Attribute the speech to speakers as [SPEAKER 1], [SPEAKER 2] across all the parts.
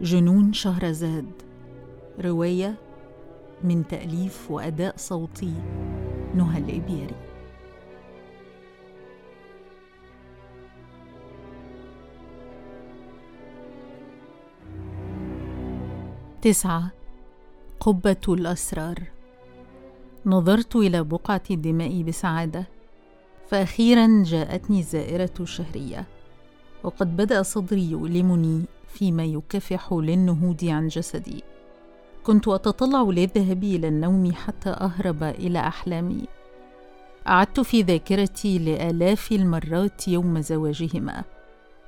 [SPEAKER 1] جنون شهرزاد رواية من تأليف وأداء صوتي نهى الإبياري تسعة قبة الأسرار. نظرت إلى بقعة الدماء بسعادة فأخيرا جاءتني الزائرة الشهرية. وقد بدأ صدري يؤلمني فيما يكافح للنهوض عن جسدي. كنت أتطلع للذهاب إلى النوم حتى أهرب إلى أحلامي. أعدت في ذاكرتي لآلاف المرات يوم زواجهما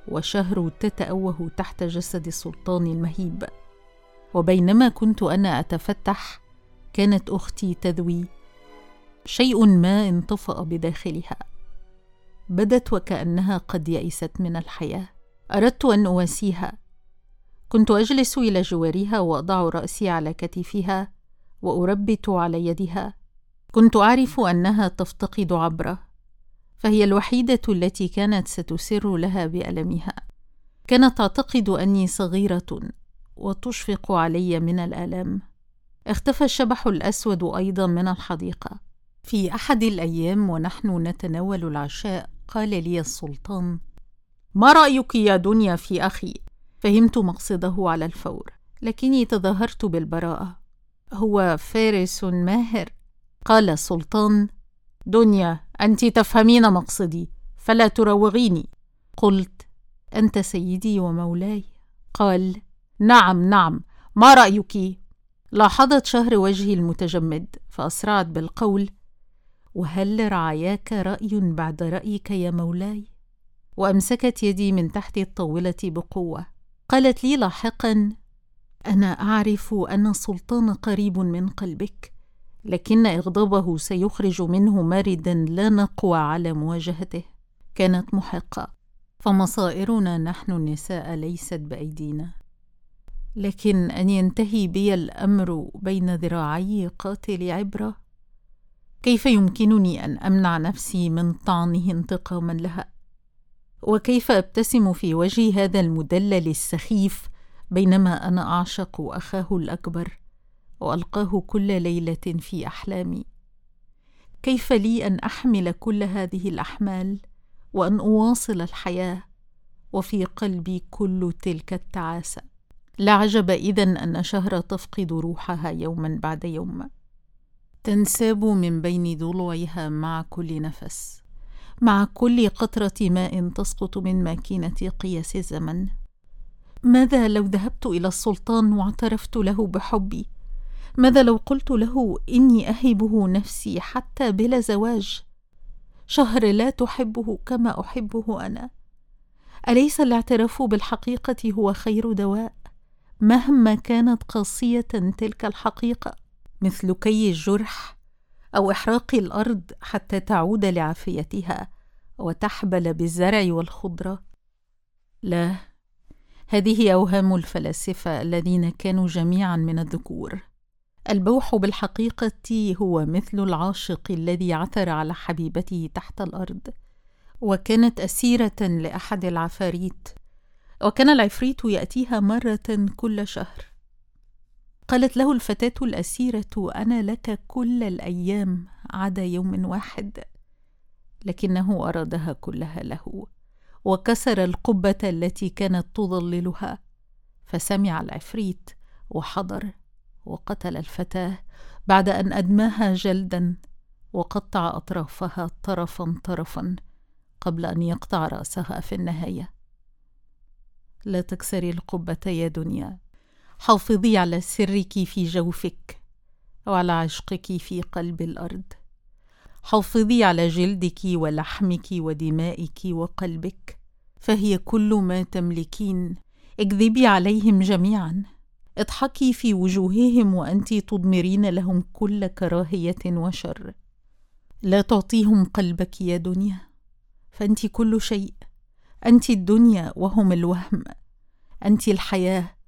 [SPEAKER 1] وشهر تتأوه تحت جسد السلطان المهيب. وبينما كنت أنا أتفتح كانت أختي تذوي شيء ما انطفأ بداخلها. بدت وكأنها قد يئست من الحياة. أردت أن أواسيها. كنت أجلس إلى جوارها وأضع رأسي على كتفها واربت على يدها. كنت أعرف أنها تفتقد عبره فهي الوحيدة التي كانت ستسر لها بألمها. كانت تعتقد أني صغيرة وتشفق علي من الالام اختفى الشبح الأسود أيضا من الحديقة. في أحد الأيام ونحن نتناول العشاء قال لي السلطان ما رأيك يا دنيا في أخي؟ فهمت مقصده على الفور لكني تظاهرت بالبراءة. هو فارس ماهر؟ قال السلطان دنيا أنت تفهمين مقصدي فلا تروغيني قلت أنت سيدي ومولاي. قال نعم نعم ما رأيك؟ لاحظت شهر وجهي المتجمد فأسرعت بالقول وهل لرعاياك رأي بعد رأيك يا مولاي؟ وأمسكت يدي من تحت الطاولة بقوة. قالت لي لاحقا أنا أعرف أن السلطان قريب من قلبك لكن إغضابه سيخرج منه ماردا لا نقوى على مواجهته. كانت محقة. فمصائرنا نحن النساء ليست بأيدينا. لكن أن ينتهي بي الأمر بين ذراعي قاتل عبرة كيف يمكنني أن أمنع نفسي من طعنه انتقاما لها؟ وكيف أبتسم في وجه هذا المدلل السخيف بينما أنا أعشق أخاه الأكبر وألقاه كل ليلة في أحلامي؟ كيف لي أن أحمل كل هذه الأحمال وأن أواصل الحياة وفي قلبي كل تلك التعاسة؟ لا عجب إذن أن شهر تفقد روحها يوما بعد يوم. تنساب من بين ضلوعها مع كل نفس مع كل قطرة ماء تسقط من ماكينة قياس الزمن. ماذا لو ذهبت إلى السلطان واعترفت له بحبي؟ ماذا لو قلت له إني أهبه نفسي حتى بلا زواج؟ شهر لا تحبه كما أحبه أنا. أليس الاعتراف بالحقيقة هو خير دواء؟ مهما كانت قاسية تلك الحقيقة مثل كي الجرح أو إحراق الأرض حتى تعود لعافيتها وتحبل بالزرع والخضرة. لا هذه أوهام الفلاسفة الذين كانوا جميعا من الذكور. البوح بالحقيقة هو مثل العاشق الذي عثر على حبيبته تحت الأرض وكانت أسيرة لأحد العفاريت وكان العفريت يأتيها مرة كل شهر. قالت له الفتاة الأسيرة أنا لك كل الأيام عدا يوم واحد. لكنه أرادها كلها له وكسر القبة التي كانت تظللها فسمع العفريت وحضر وقتل الفتاة بعد أن أدماها جلدا وقطع أطرافها طرفا طرفا قبل أن يقطع رأسها في النهاية. لا تكسري القبة يا دنيا. حافظي على سرك في جوفك وعلى عشقك في قلب الأرض. حافظي على جلدك ولحمك ودمائك وقلبك فهي كل ما تملكين. اكذبي عليهم جميعا. اضحكي في وجوههم وأنت تضمرين لهم كل كراهية وشر. لا تعطيهم قلبك يا دنيا فأنت كل شيء. أنت الدنيا وهم الوهم. أنت الحياة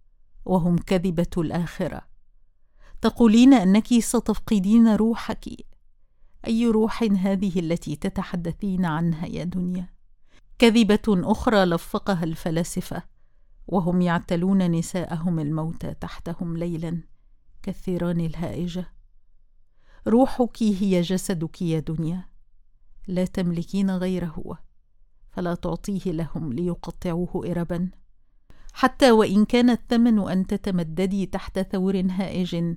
[SPEAKER 1] وهم كذبة الآخرة. تقولين أنك ستفقدين روحك. أي روح هذه التي تتحدثين عنها يا دنيا؟ كذبة أخرى لفقها الفلاسفة وهم يعتلون نساءهم الموتى تحتهم ليلا. كالثيران الهائجة. روحك هي جسدك يا دنيا. لا تملكين غيره. فلا تعطيه لهم ليقطعوه اربا. حتى وإن كان الثمن أن تتمددي تحت ثور هائج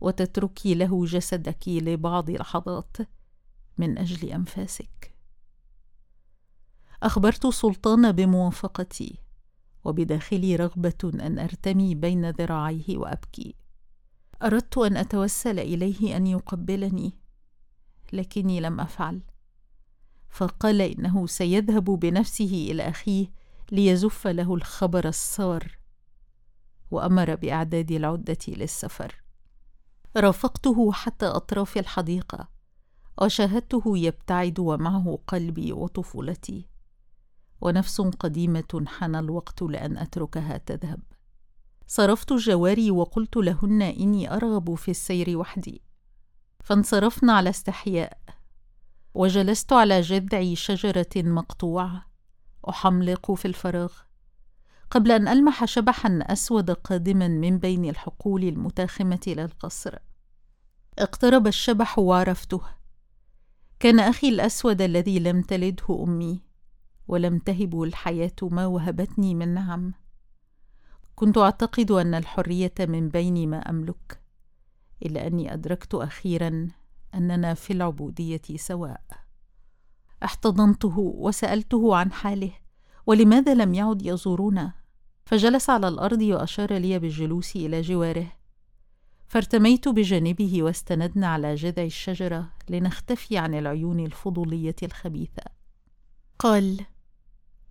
[SPEAKER 1] وتتركي له جسدك لبعض لحظات من أجل أنفاسك. أخبرت سلطان بموافقتي وبداخلي رغبة أن أرتمي بين ذراعيه وأبكي. أردت أن أتوسل إليه أن يقبلني لكني لم أفعل. فقال إنه سيذهب بنفسه إلى أخيه ليزف له الخبر السار وأمر بأعداد العدة للسفر. رافقته حتى أطراف الحديقة وشاهدته يبتعد ومعه قلبي وطفولتي. ونفس قديمة حان الوقت لأن أتركها تذهب. صرفت الجواري وقلت لهن إني أرغب في السير وحدي. فانصرفن على استحياء وجلست على جذع شجرة مقطوعة. أحملق في الفراغ. قبل أن ألمح شبحا أسود قادما من بين الحقول المتاخمة للقصر اقترب الشبح وعرفته. كان أخي الأسود الذي لم تلده أمي ولم تهب الحياة ما وهبتني من نعم. كنت أعتقد أن الحرية من بين ما أملك إلا أني أدركت أخيرا أننا في العبودية سواء. احتضنته وسألته عن حاله ولماذا لم يعد يزورنا؟ فجلس على الأرض وأشار لي بالجلوس إلى جواره. فارتميت بجانبه واستندنا على جذع الشجرة لنختفي عن العيون الفضولية الخبيثة. قال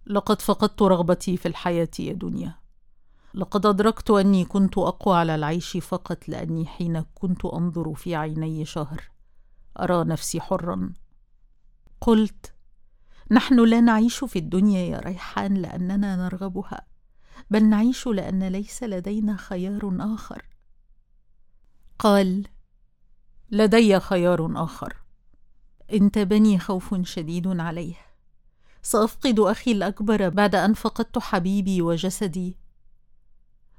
[SPEAKER 1] لقد فقدت رغبتي في الحياة يا دنيا. لقد أدركت أني كنت أقوى على العيش فقط لأني حين كنت أنظر في عيني شهر أرى نفسي حرا. قلت نحن لا نعيش في الدنيا يا ريحان لأننا نرغبها بل نعيش لأن ليس لدينا خيار آخر. قال لدي خيار آخر. انتابني خوف شديد عليه. سأفقد أخي الأكبر بعد أن فقدت حبيبي وجسدي.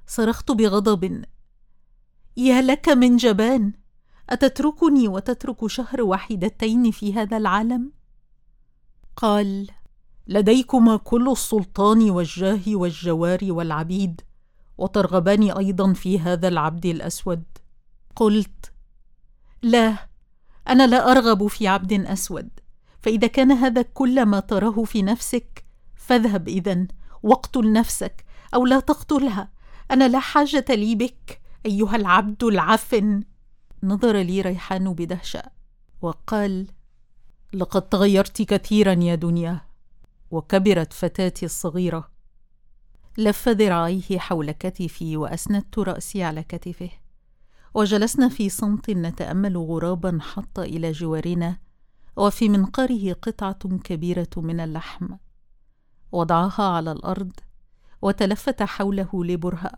[SPEAKER 1] صرخت بغضب يا لك من جبان. أتتركني وتترك شهر واحدتين في هذا العالم؟ قال لديكما كل السلطان والجاه والجوار والعبيد وترغبان أيضا في هذا العبد الأسود. قلت لا أنا لا أرغب في عبد أسود فإذا كان هذا كل ما تراه في نفسك فاذهب إذن واقتل نفسك أو لا تقتلها أنا لا حاجة لي بك أيها العبد العفن. نظر لي ريحان بدهشة وقال لقد تغيرت كثيرا يا دنيا وكبرت فتاتي الصغيرة. لف ذراعيه حول كتفي وأسندت رأسي على كتفه. وجلسنا في صمت نتأمل غرابا حط إلى جوارنا وفي منقره قطعة كبيرة من اللحم. وضعها على الأرض وتلفت حوله لبرهة.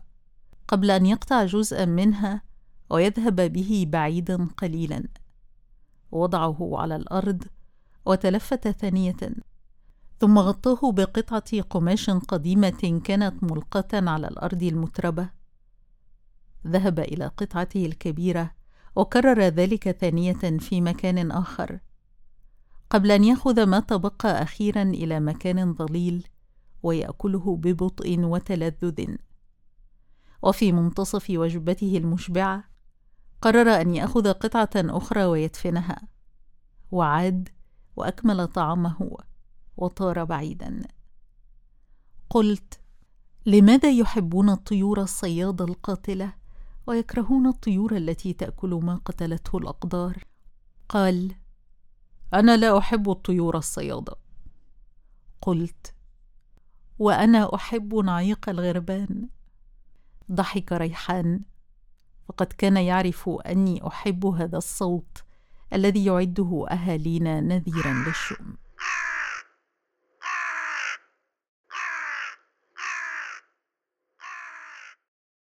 [SPEAKER 1] قبل أن يقطع جزءا منها ويذهب به بعيدا قليلا. وضعه على الأرض وتلفت ثانية. ثم غطاه بقطعة قماش قديمة كانت ملقاة على الأرض المتربة. ذهب إلى قطعته الكبيرة وكرر ذلك ثانية في مكان آخر. قبل أن يأخذ ما تبقى أخيرا إلى مكان ظليل ويأكله ببطء وتلذذ. وفي منتصف وجبته المشبعة قرر أن يأخذ قطعة أخرى ويدفنها. وعاد وأكمل طعامه وطار بعيدا. قلت لماذا يحبون الطيور الصياده القاتلة ويكرهون الطيور التي تأكل ما قتلته الأقدار؟ قال أنا لا أحب الطيور الصياده قلت وأنا أحب نعيق الغربان. ضحك ريحان. فقد كان يعرف أني أحب هذا الصوت. الذي يعده أهالينا نذيرا للشؤم.